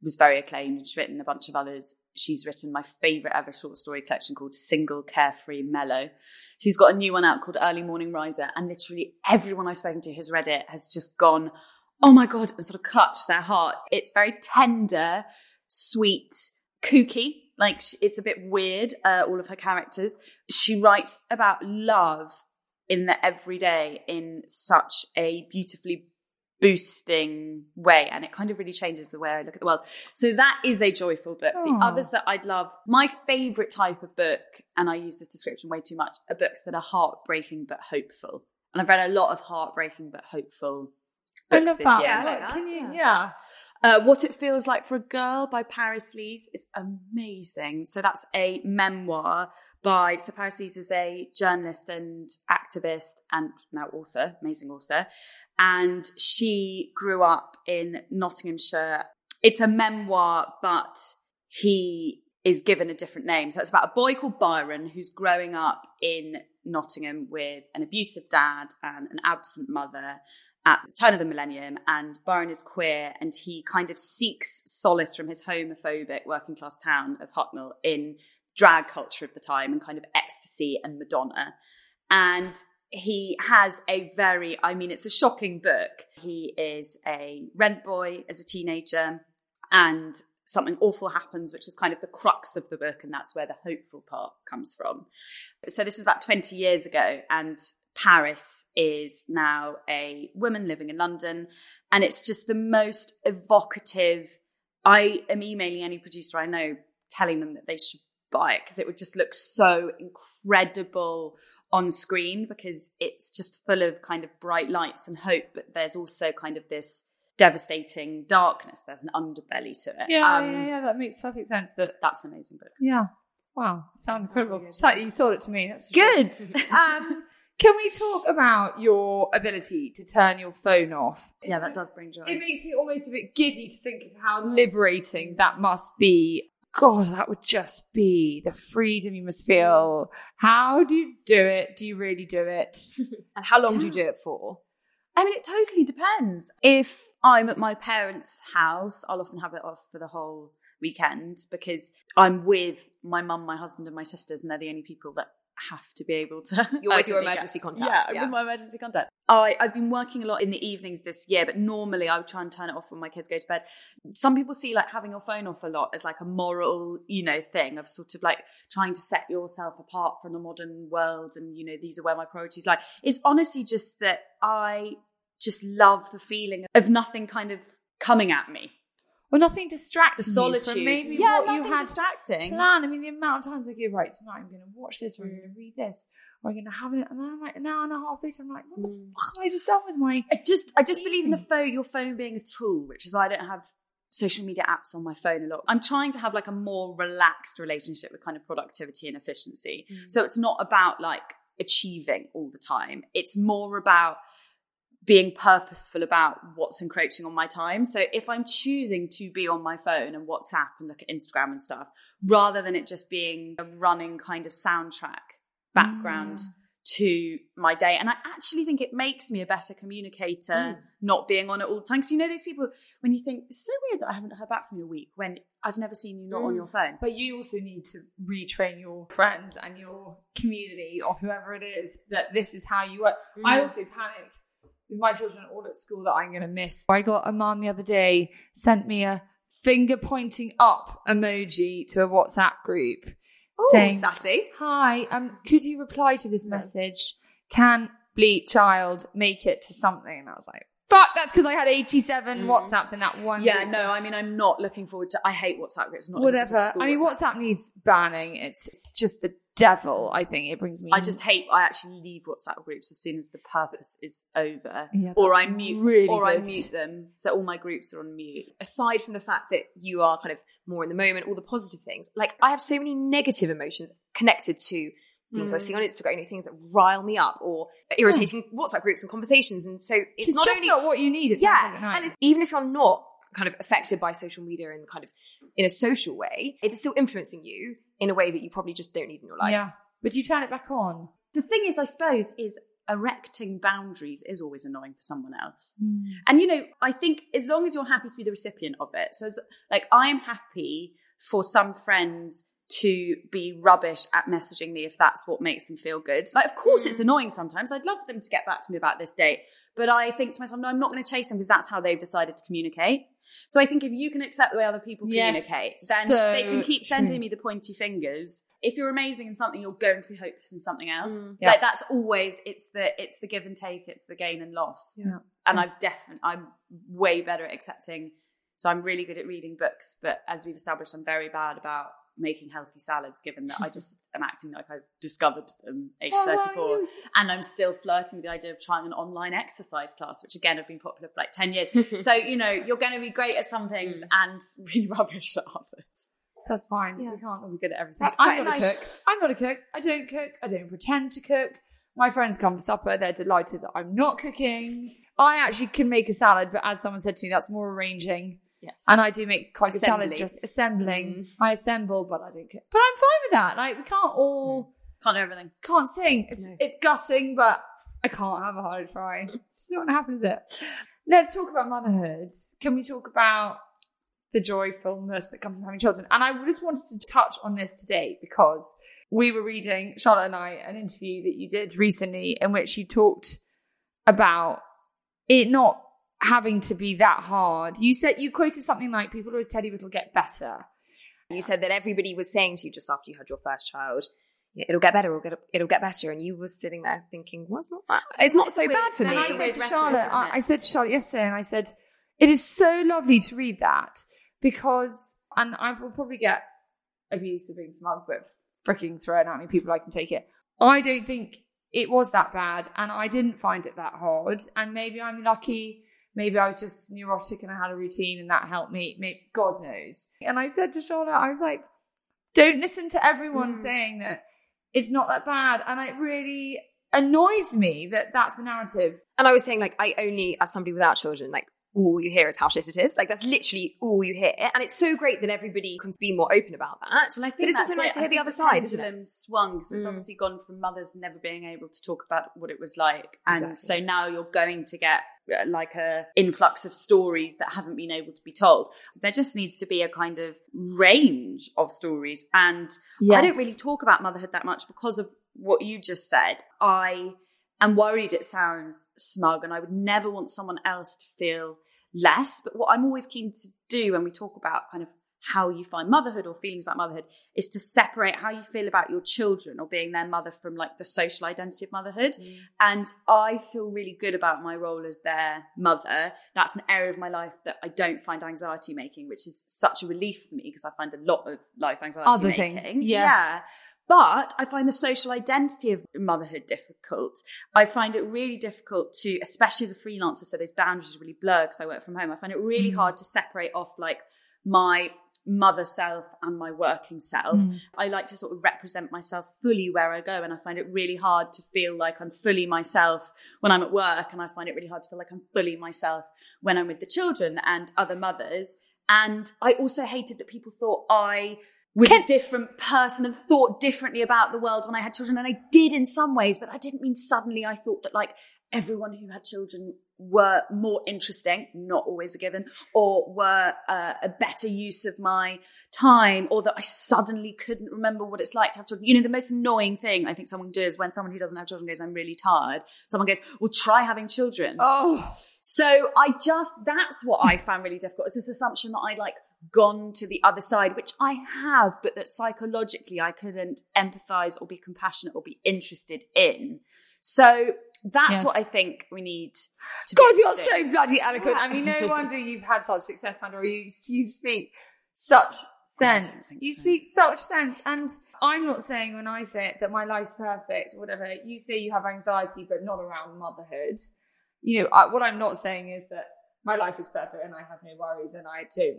was very acclaimed. And she's written a bunch of others. She's written my favourite ever short story collection called Single Carefree Mellow. She's got a new one out called Early Morning Riser, and literally everyone I've spoken to who's read it has just gone, oh my God, and sort of clutched their heart. It's very tender, sweet, kooky. Like it's a bit weird, uh, all of her characters. She writes about love in the everyday in such a beautifully boosting way and it kind of really changes the way I look at the world. So that is a joyful book. The oh. others that I'd love, my favorite type of book, and I use this description way too much, are books that are heartbreaking but hopeful. And I've read a lot of heartbreaking but hopeful I books love this that. year. Yeah, I like. Can you? Yeah. Uh, what It Feels Like for a Girl by Paris Lees is amazing. So that's a memoir by, so Paris Lees is a journalist and activist and now author, amazing author. And she grew up in Nottinghamshire. It's a memoir, but he is given a different name. So it's about a boy called Byron who's growing up in Nottingham with an abusive dad and an absent mother at the turn of the millennium. And Byron is queer and he kind of seeks solace from his homophobic working class town of Hucknall in drag culture of the time and kind of ecstasy and Madonna. And he has a very, I mean, it's a shocking book. He is a rent boy as a teenager and something awful happens, which is kind of the crux of the book, and that's where the hopeful part comes from. So this was about 20 years ago, and Paris is now a woman living in London, and it's just the most evocative. I am emailing any producer I know, telling them that they should buy it because it would just look so incredible on screen because it's just full of kind of bright lights and hope, but there's also kind of this devastating darkness. There's an underbelly to it. Yeah, Um, yeah, yeah. That makes perfect sense. That That's an amazing book. yeah. Wow, sounds incredible. really like you sold it to me. That's. Good. um, can we talk about your ability to turn your phone off? yeah, It's- that does bring joy. It makes me almost a bit giddy to think of how liberating that must be. God, that would just be the freedom you must feel. How do you do it? Do you really do it? And how long do you do it for? I mean, it totally depends. If I'm at my parents' house, I'll often have it off for the whole weekend because I'm with my mum, my husband, and my sisters, and they're the only people that have to be able to. You're with your uh, emergency get- contacts, Yeah, yeah. with my emergency contacts. I, I've been working a lot in the evenings this year, but normally I would try and turn it off when my kids go to bed. Some people see like having your phone off a lot as like a moral, you know, thing of sort of like trying to set yourself apart from the modern world and, you know, these are where my priorities lie. It's honestly just that I just love the feeling of nothing kind of coming at me. Well, nothing distracts The you solitude. from maybe yeah, what you had distracting. planned. I mean, the amount of times I go, right, tonight I'm going to watch this, or I'm going to mm. read this, or I'm going to have it, and then I'm like an hour and a half later, I'm like, what the mm. fuck have I just done with my? I just I just believe in the phone your phone being a tool, which is why I don't have social media apps on my phone a lot. I'm trying to have like a more relaxed relationship with kind of productivity and efficiency. Mm. So it's not about like achieving all the time. It's more about being purposeful about what's encroaching on my time. So if I'm choosing to be on my phone and WhatsApp and look at Instagram and stuff, rather than it just being a running kind of soundtrack background mm. to my day. And I actually think it makes me a better communicator mm. not being on it all the time. Because you know those people when you think it's so weird that I haven't heard back from you in a week when I've never seen you not on mm. your phone. But you also need to retrain your friends and your community or whoever it is that this is how you work. I also panic with my children all at school that I'm going to miss. I got a mom the other day sent me a finger pointing up emoji to a WhatsApp group saying, sassy. "Hi, um, could you reply to this message? Can bleep child make it to something?" And I was like, "Fuck, that's because I had 87 WhatsApps in that one." Yeah, group." no, I mean I'm not looking forward to I hate WhatsApp groups. I'm not whatever. forward to school I mean, WhatsApp needs banning. It's it's just the devil. I think it brings me. I just hate. I actually leave WhatsApp groups as soon as the purpose is over, Yeah, or I mute, really or I mute them. So all my groups are on mute. aside from the fact that you are kind of more in the moment, all the positive things, like I have so many negative emotions connected to things I see on mm. Instagram, you know, things that rile me up or irritating WhatsApp groups and conversations. And so it's, It's not just only not what you need. It like yeah, and it's, even if you're not kind of affected by social media in kind of in a social way, it is still influencing you in a way that you probably just don't need in your life. yeah, but you turn it back on. The thing is, I suppose, is erecting boundaries is always annoying for someone else. Hmm. And you know, I think as long as you're happy to be the recipient of it, so as, like I am happy for some friends to be rubbish at messaging me if that's what makes them feel good. Like, of course, Mm. it's annoying sometimes. I'd love them to get back to me about this date, but I think to myself, no, I'm not going to chase them because that's how they've decided to communicate. So I think if you can accept the way other people Yes, communicate, then so they can keep sending true. me the pointy fingers. If you're amazing in something, you're going to be hopeless in something else. Mm. Yeah. Like that's always it's the it's the give and take, it's the gain and loss. Yeah. And I've definitely I'm way better at accepting. So I'm really good at reading books, but as we've established, I'm very bad about making healthy salads. Given that I just am acting like I've discovered them age Oh, 34, and I'm still flirting with the idea of trying an online exercise class, which again have been popular for like 10 years. so you know you're going to be great at some things Mm. and really rubbish at others. That's fine. Yeah. We can't all be good at everything. That's I'm quite not a nice. cook. I'm not a cook. I don't cook. I don't pretend to cook. My friends come for supper. They're delighted that I'm not cooking. I actually can make a salad, but as someone said to me, that's more arranging. Yes. And I do make quite a salad, Assembly. just assembling. Mm. I assemble, but I don't cook. But I'm fine with that. Like we can't all Can't do everything. can't sing. It's No. it's gutting, but I can't have a hard try. It's just not gonna happen, is it? Let's talk about motherhood. Can we talk about the joyfulness that comes from having children? And I just wanted to touch on this today because we were reading Charlotte and I an interview that you did recently in which you talked about it not having to be that hard. You said you quoted something like people always tell you it'll get better. You said that everybody was saying to you just after you had your first child, it'll get better, it'll get, it'll get better. And you were sitting there thinking, well, it's not, that, it's not so bad for me. And I said to Charlotte, I. I said to Charlotte yesterday, and I said, it is so lovely to read that because, and I will probably get abused for being smug, but freaking throw it at me, people, I can take it. I don't think it was that bad, and I didn't find it that hard. And maybe I'm lucky. Maybe I was just neurotic and I had a routine, and that helped me. Maybe, God knows. And I said to Charlotte, I was like, don't listen to everyone saying that it's not that bad. And it really annoys me that that's the narrative. And I was saying, like, I only, as somebody without children, like, all you hear is how shit it is. Like, that's literally all you hear. And it's so great that everybody can be more open about that. And I think but it's also nice it. to hear the think other side, isn't it? pendulum swung because it's Mm. obviously gone from mothers never being able to talk about what it was like, and Exactly. so now you're going to get Uh, like a influx of stories that haven't been able to be told. There just needs to be a kind of range of stories, and I don't really talk about motherhood that much because of what you just said. I am worried it sounds smug and I would never want someone else to feel less. But what I'm always keen to do when we talk about kind of how you find motherhood or feelings about motherhood is to separate how you feel about your children or being their mother from like the social identity of motherhood. Mm. And I feel really good about my role as their mother. That's an area of my life that I don't find anxiety making, which is such a relief for me because I find a lot of life anxiety Other making. Things. Yes. Yeah. But I find the social identity of motherhood difficult. I find it really difficult to, especially as a freelancer, so those boundaries are really blurred because I work from home. I find it really mm. hard to separate off like my mother self and my working self. Mm. I like to sort of represent myself fully where I go. And I find it really hard to feel like I'm fully myself when I'm at work. And I find it really hard to feel like I'm fully myself when I'm with the children and other mothers. And I also hated that people thought I was Can- a different person and thought differently about the world when I had children. And I did in some ways, but that didn't mean suddenly I thought that like everyone who had children were more interesting, not always a given, or were uh, a better use of my time, or that I suddenly couldn't remember what it's like to have children. You know, the most annoying thing I think someone does when someone who doesn't have children goes, I'm really tired. Someone goes, well, try having children. Oh. So I just, that's what I found really difficult is this assumption that I'd like gone to the other side, which I have, but that psychologically I couldn't empathize or be compassionate or be interested in. So that's yes. what I think we need to God, you're so bloody eloquent. I mean, no wonder you've had such success, Sandra. You, you speak such sense. You so. speak such sense. And I'm not saying when I say it that my life's perfect or whatever. You say you have anxiety, but not around motherhood. You know, I, what I'm not saying is that my life is perfect and I have no worries and I don't,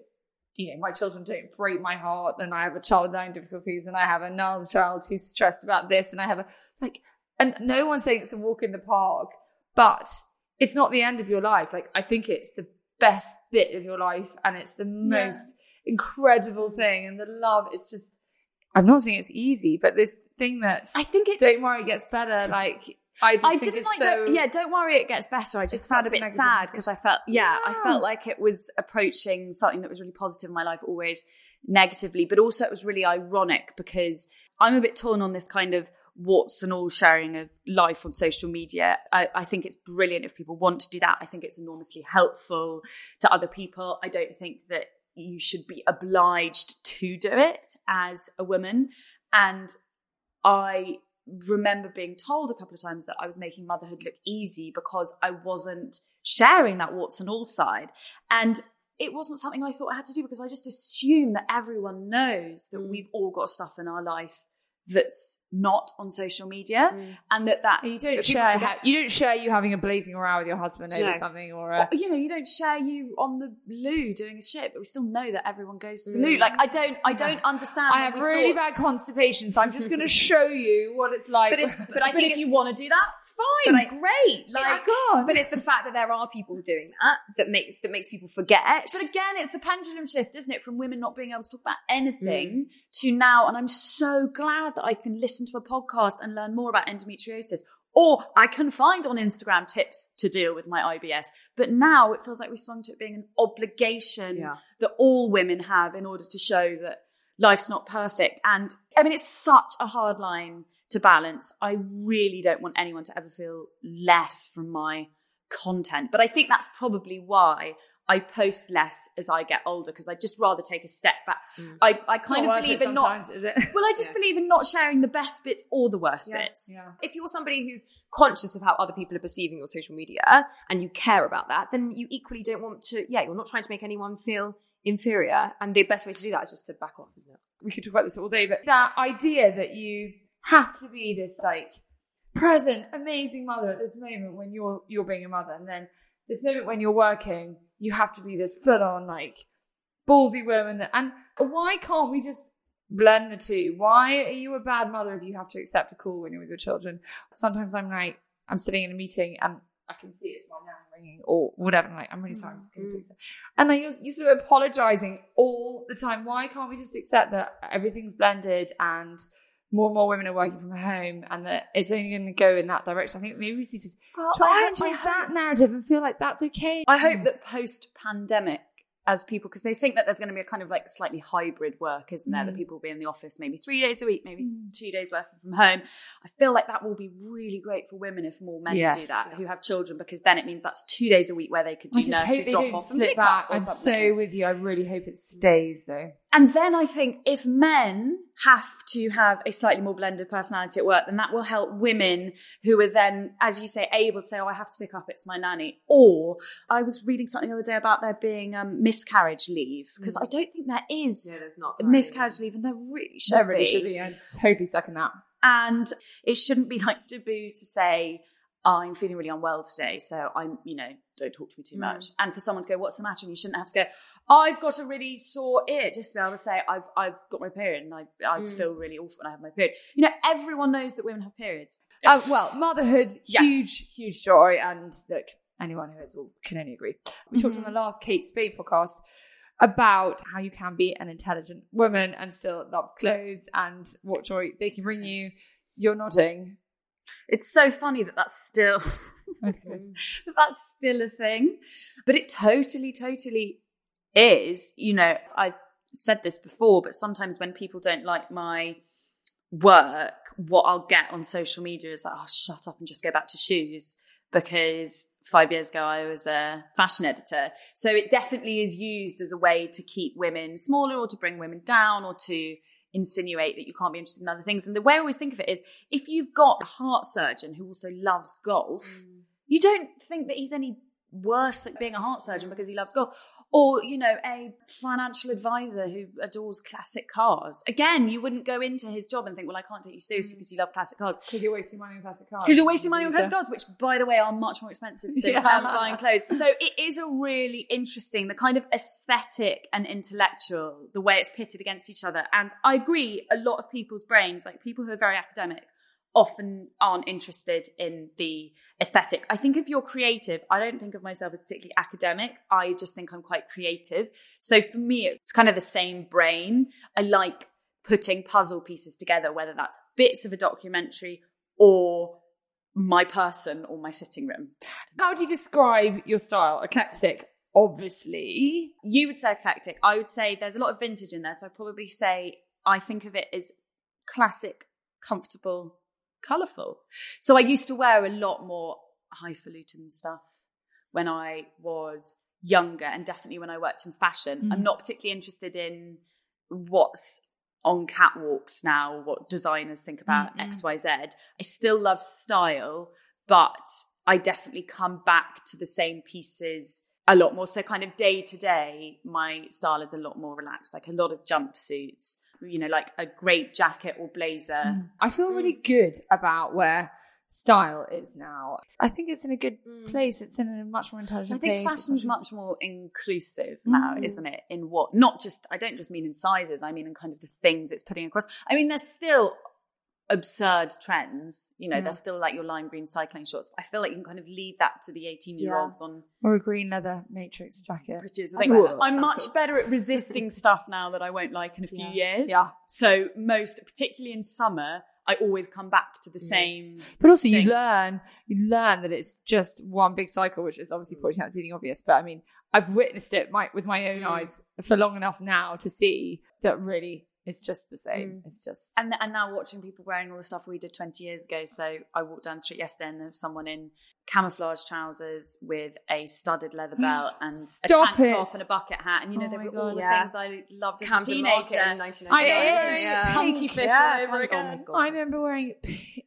you know, my children don't break my heart and I have a child with difficulties and I have another child who's stressed about this and I have a, like, and no one's saying it's a walk in the park, but it's not the end of your life. Like, I think it's the best bit of your life and it's the yeah. most incredible thing. And the love is just, I'm not saying it's easy, but this thing that's, I think it, don't worry, it gets better. Like, I just I didn't like, so, yeah, don't worry, it gets better. I just found a bit sad because I felt, yeah, yeah, I felt like it was approaching something that was really positive in my life, always negatively, but also it was really ironic because I'm a bit torn on this kind of what's and all sharing of life on social media. I, I, think it's brilliant if people want to do that. I think it's enormously helpful to other people. I don't think that you should be obliged to do it as a woman. And I remember being told a couple of times that I was making motherhood look easy because I wasn't sharing that warts and all side. And it wasn't something I thought I had to do because I just assume that everyone knows that mm. we've all got stuff in our life that's not on social media mm. and that that you don't share ha- you don't share you having a blazing row with your husband over no. something or, a- or, you know you don't share you on the loo doing a shit but we still know that everyone goes to the mm. loo like i don't i don't understand i have really thought- bad constipation so i'm just going to show you what it's like but it's but i but think if you want to do that fine I, great like yeah, but it's the fact that there are people doing that that makes that makes people forget but again it's the pendulum shift isn't it from women not being able to talk about anything mm. to now and i'm so glad that i can listen to a podcast and learn more about endometriosis. Or I can find on Instagram tips to deal with my IBS. But now it feels like we swung to it being an obligation yeah. that all women have in order to show that life's not perfect. And I mean, it's such a hard line to balance. I really don't want anyone to ever feel less from my content. But I think that's probably why I post less as I get older because I just rather take a step back. Mm. I, I kind of believe in not. Is it? Well, I just yeah. believe in not sharing the best bits or the worst yeah. bits. Yeah. If you're somebody who's conscious of how other people are perceiving your social media and you care about that, then you equally don't want to. Yeah, you're not trying to make anyone feel inferior, and the best way to do that is just to back off, isn't it? We could talk about this all day, but that idea that you have to be this like present, amazing mother at this moment when you're you're being a mother, and then this moment when you're working you have to be this full on like ballsy woman. And why can't we just blend the two? Why are you a bad mother if you have to accept a call when you're with your children? Sometimes I'm like, I'm sitting in a meeting and I can see it's my nan ringing or whatever. I'm like, I'm really sorry. I'm just going mm-hmm. to And then you're, you're sort of apologizing all the time. Why can't we just accept that everything's blended and more and more women are working from home and that it's only going to go in that direction. I think maybe we need to well, try and change that narrative and feel like that's okay. I hope that post pandemic, as people because they think that there's going to be a kind of like slightly hybrid work, isn't there? That Mm. people will be in the office maybe three days a week, maybe two days working from home. I feel like that will be really great for women if more men do that who have children because then it means that's two days a week where they could do I just nursery hope they drop don't off and slip pick back. I'm so with you. I really hope it stays though. And then I think if men have to have a slightly more blended personality at work, then that will help women who are then, as you say, able to say, "Oh, I have to pick up. It's my nanny." Or I was reading something the other day about there being um, miscarriage leave because I don't think there is Yeah, there's not a miscarriage leave, and there really should There really be. should be. I totally second that. And it shouldn't be like taboo to say, I'm feeling really unwell today, so I'm, you know, don't talk to me too Mm. much. And for someone to go, What's the matter? And you shouldn't have to go, I've got a really sore ear. Just to be able to say, I've I've got my period and I I Mm. feel really awful when I have my period. You know, everyone knows that women have periods. Uh, well, motherhood, Yes. huge, huge joy. And look, anyone who is will can only agree. We talked on the last Kate Spade podcast about how you can be an intelligent woman and still love clothes and what joy they can bring you. You're nodding. It's so funny that that's still Okay. that's still a thing. But it totally, totally is. You know, I've said this before, but sometimes when people don't like my work, what I'll get on social media is like, oh, shut up and just go back to shoes. Because five years ago, I was a fashion editor. So it definitely is used as a way to keep women smaller or to bring women down or to insinuate that you can't be interested in other things. And the way I always think of it is if you've got a heart surgeon who also loves golf, mm. You don't think that he's any worse at being a heart surgeon because he loves golf. Or, you know, a financial advisor who adores classic cars. Again, you wouldn't go into his job and think, well, I can't take you seriously because you love classic cars. Because you're wasting money on classic cars. Because you're wasting money on classic cars, which, by the way, are much more expensive than Yeah. um, buying clothes. So it is a really interesting, the kind of aesthetic and intellectual, the way it's pitted against each other. And I agree, a lot of people's brains, like people who are very academic, often aren't interested in the aesthetic. I think if you're creative, I don't think of myself as particularly academic. I just think I'm quite creative. So for me, it's kind of the same brain. I like putting puzzle pieces together, whether that's bits of a documentary or my person or my sitting room. How do you describe your style? Eclectic, obviously. You would say eclectic. I would say there's a lot of vintage in there. So I'd probably say I think of it as classic, comfortable, colourful. So I used to wear a lot more highfalutin stuff when I was younger and definitely when I worked in fashion. I'm mm. not particularly interested in what's on catwalks now, what designers think about mm, XYZ. I still love style, but I definitely come back to the same pieces a lot more. So, kind of day to day, my style is a lot more relaxed, like a lot of jumpsuits, you know, like a great jacket or blazer. Mm. I feel mm. really good about where style is now. I think it's in a good mm. place. It's in a much more intelligent. I think place. fashion's much more inclusive now, isn't it? In what, not just, I don't just mean in sizes, I mean in kind of the things it's putting across. I mean, there's still absurd trends, you know, They're still like your lime green cycling shorts. I feel like you can kind of leave that to the 18 year olds on Or a green leather matrix jacket. pretties. I think Ooh, that I'm much cool. better at resisting stuff now that I won't like in a few years. Yeah. So most, particularly in summer, I always come back to the same. But also, you learn you learn that it's just one big cycle, which is obviously mm. pointing out being obvious. But I mean, I've witnessed it my, with my own mm. eyes for long enough now to see that really it's just the same. Mm. It's just And, and now watching people wearing all the stuff we did 20 years ago. So I walked down the street yesterday and there was someone in camouflage trousers with a studded leather belt and Stop a tank it. top and a bucket hat. And you know, Oh they my were all the Yeah. things I loved as a Camden Market teenager. in 1999. I know, Yeah. punky Pink, fish yeah, over pink. Oh again. I remember wearing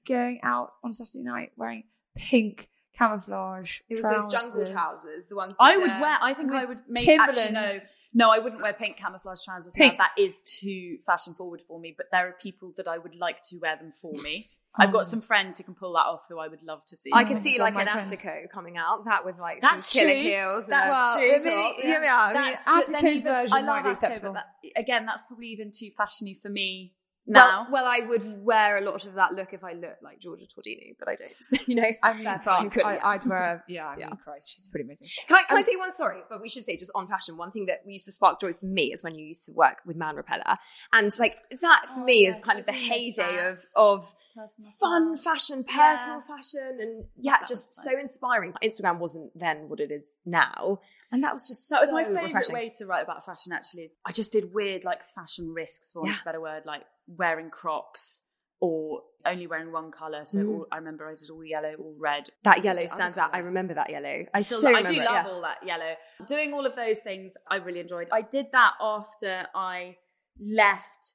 going out on Saturday night wearing pink camouflage. It was those jungle trousers, the ones. I would the- wear. I think I would make Timberlands. actually no. No, I wouldn't wear pink camouflage trousers Pink. now. That is too fashion forward for me. But there are people that I would like to wear them for me. I've got mm. some friends who can pull that off, who I would love to see. I can see like an friend. Attico coming out, that with like That's some killer true. heels. and That's a Well, true. I top, mean, yeah. here we are. I mean, That's- but even- version I might love be Attico, acceptable. but that, again, that's probably even too fashiony for me now. Well, well, I would wear a lot of that look if I looked like Giorgia Tordini, but I don't. So, you know, I mean, fuck, point. I, I'd wear. Yeah, I Yeah. mean, Christ, she's pretty amazing. Can I, can I um, say one? Sorry, but we should say just on fashion. One thing that we used to spark joy for me is when you used to work with Man Repeller, and like that for Oh, me is kind of the heyday of of Personal fun fashion, Yeah. personal fashion, and yeah, that just so inspiring. Instagram wasn't then what it is now, and that was just That was my favourite refreshing. way to write about fashion. Actually, I just did weird like fashion risks, for want of Yeah. a better word, like wearing Crocs or only wearing one colour. So Mm. all, I remember I did all yellow, all red. That yellow stands out. I remember that yellow. I still, so I do it, love yeah. all that yellow. Doing all of those things, I really enjoyed. I did that after I left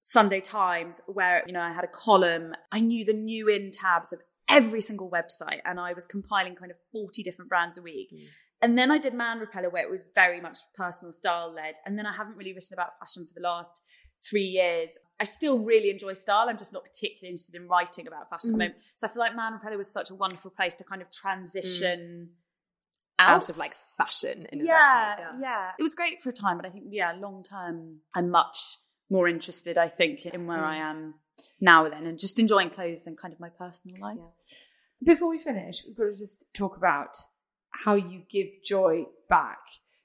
Sunday Times, where you know I had a column. I knew the new in tabs of every single website, and I was compiling kind of forty different brands a week. Mm. And then I did Man Repeller, where it was very much personal style led. And then I haven't really written about fashion for the last three years. I still really enjoy style. I'm just not particularly interested in writing about fashion at the Mhm. moment. So I feel like Man Repeller was such a wonderful place to kind of transition out of like fashion in yeah, commas, yeah, It was great for a time, but I think yeah, long term, I'm much more interested. I think in where Mm. I am now then, and just enjoying clothes and kind of my personal life. Before we finish, we've got to just talk about how you give joy back.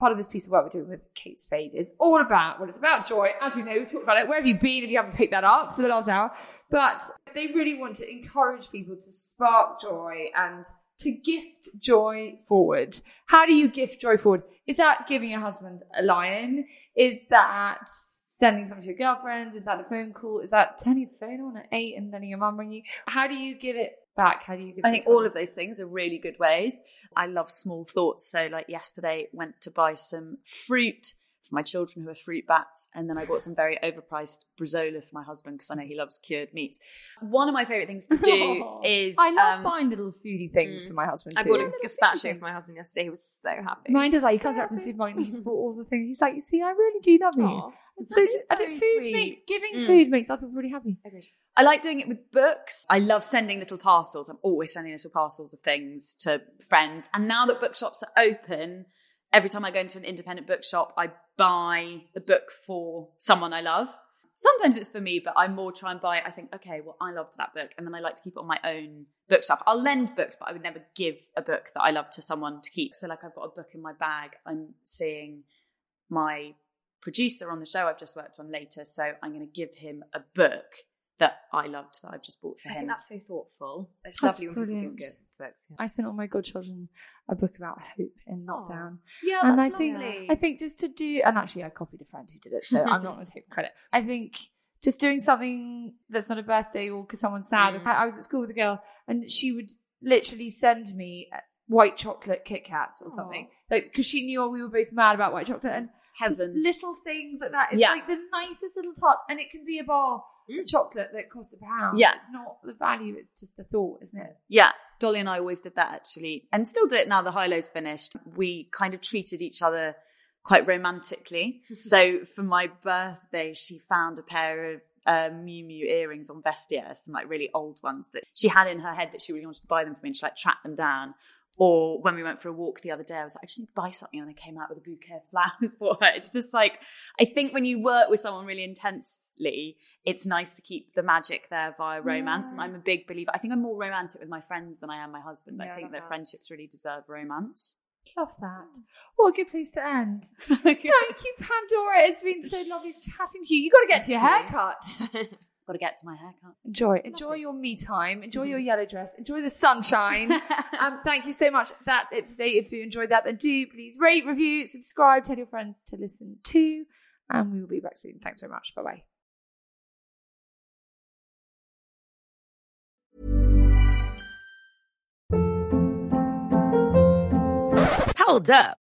Part of this piece of work we're doing with Kate Spade is all about, well, it's about joy. As we know, we've talked about it. Where have you been if you haven't picked that up for the last hour? But they really want to encourage people to spark joy and to gift joy forward. How do you gift joy forward? Is that giving your husband a lion? Is that sending something to your girlfriend? Is that a phone call? Is that turning your phone on at eight and letting your mum ring you? How do you give it back? How do you give I think all of those things are really good ways. I love small thoughts. So, like yesterday, went to buy some fruit for my children who are fruit bats, and then I bought some very overpriced bresaola for my husband because I know he loves cured meats. One of my favorite things to do is I love um, buying little foodie things Mm. for my husband I bought a gazpacho for my husband yesterday. He was so happy. Mine does like he comes back from the supermarket and he's bought all the things. He's like, you see, I really do love you. Aw. And so That is I think food sweet. makes giving Mm. food makes other people really happy. I like doing it with books. I love sending little parcels. I'm always sending little parcels of things to friends. And now that bookshops are open, every time I go into an independent bookshop, I buy a book for someone I love. Sometimes it's for me, but I more try and buy. I think, okay, well, I loved that book, and then I like to keep it on my own bookshelf. I'll lend books, but I would never give a book that I love to someone to keep. So, like, I've got a book in my bag. I'm seeing my producer on the show I've just worked on later, so I'm going to give him a book that I loved that I've just bought for I him. think that's so thoughtful. It's That's lovely when people give books. Yeah. I sent all my godchildren a book about hope in lockdown. yeah, and that's I think lovely. I think just to do and actually I copied a friend who did it, so I'm not going to take credit. I think just doing something that's not a birthday or because someone's sad. Mm. I, I was at school with a girl and she would literally send me uh, white chocolate Kit Kats or something, like because she knew we were both mad about white chocolate and just Heaven. little things like that. It's Yeah. like the nicest little touch, and it can be a bar of chocolate that costs a pound. Yeah. it's not the value; it's just the thought, isn't it? Yeah, Dolly and I always did that actually, and still do it now. The high lows finished. We kind of treated each other quite romantically. so for my birthday, she found a pair of um, Miu Miu earrings on Vestiaire, some like really old ones that she had in her head that she really wanted to buy them for me, and she like tracked them down. Or when we went for a walk the other day, I was like, I just need to buy something, and I came out with a bouquet of flowers for her. It's just like I think when you work with someone really intensely, it's nice to keep the magic there via romance. And I'm a big believer. I think I'm more romantic with my friends than I am my husband. Yeah, I think that. friendships really deserve romance. Love that. What a good place to end. Thank you, Pandora. It's been so lovely chatting to you. You've got to get to your haircut. Got to get to my haircut. Enjoy. Enjoy your me time. Enjoy your yellow dress. Enjoy the sunshine. um, thank you so much. That's it today. If you enjoyed that, then do please rate, review, subscribe, tell your friends to listen to. And we will be back soon. Thanks very much. Bye bye. Hold up.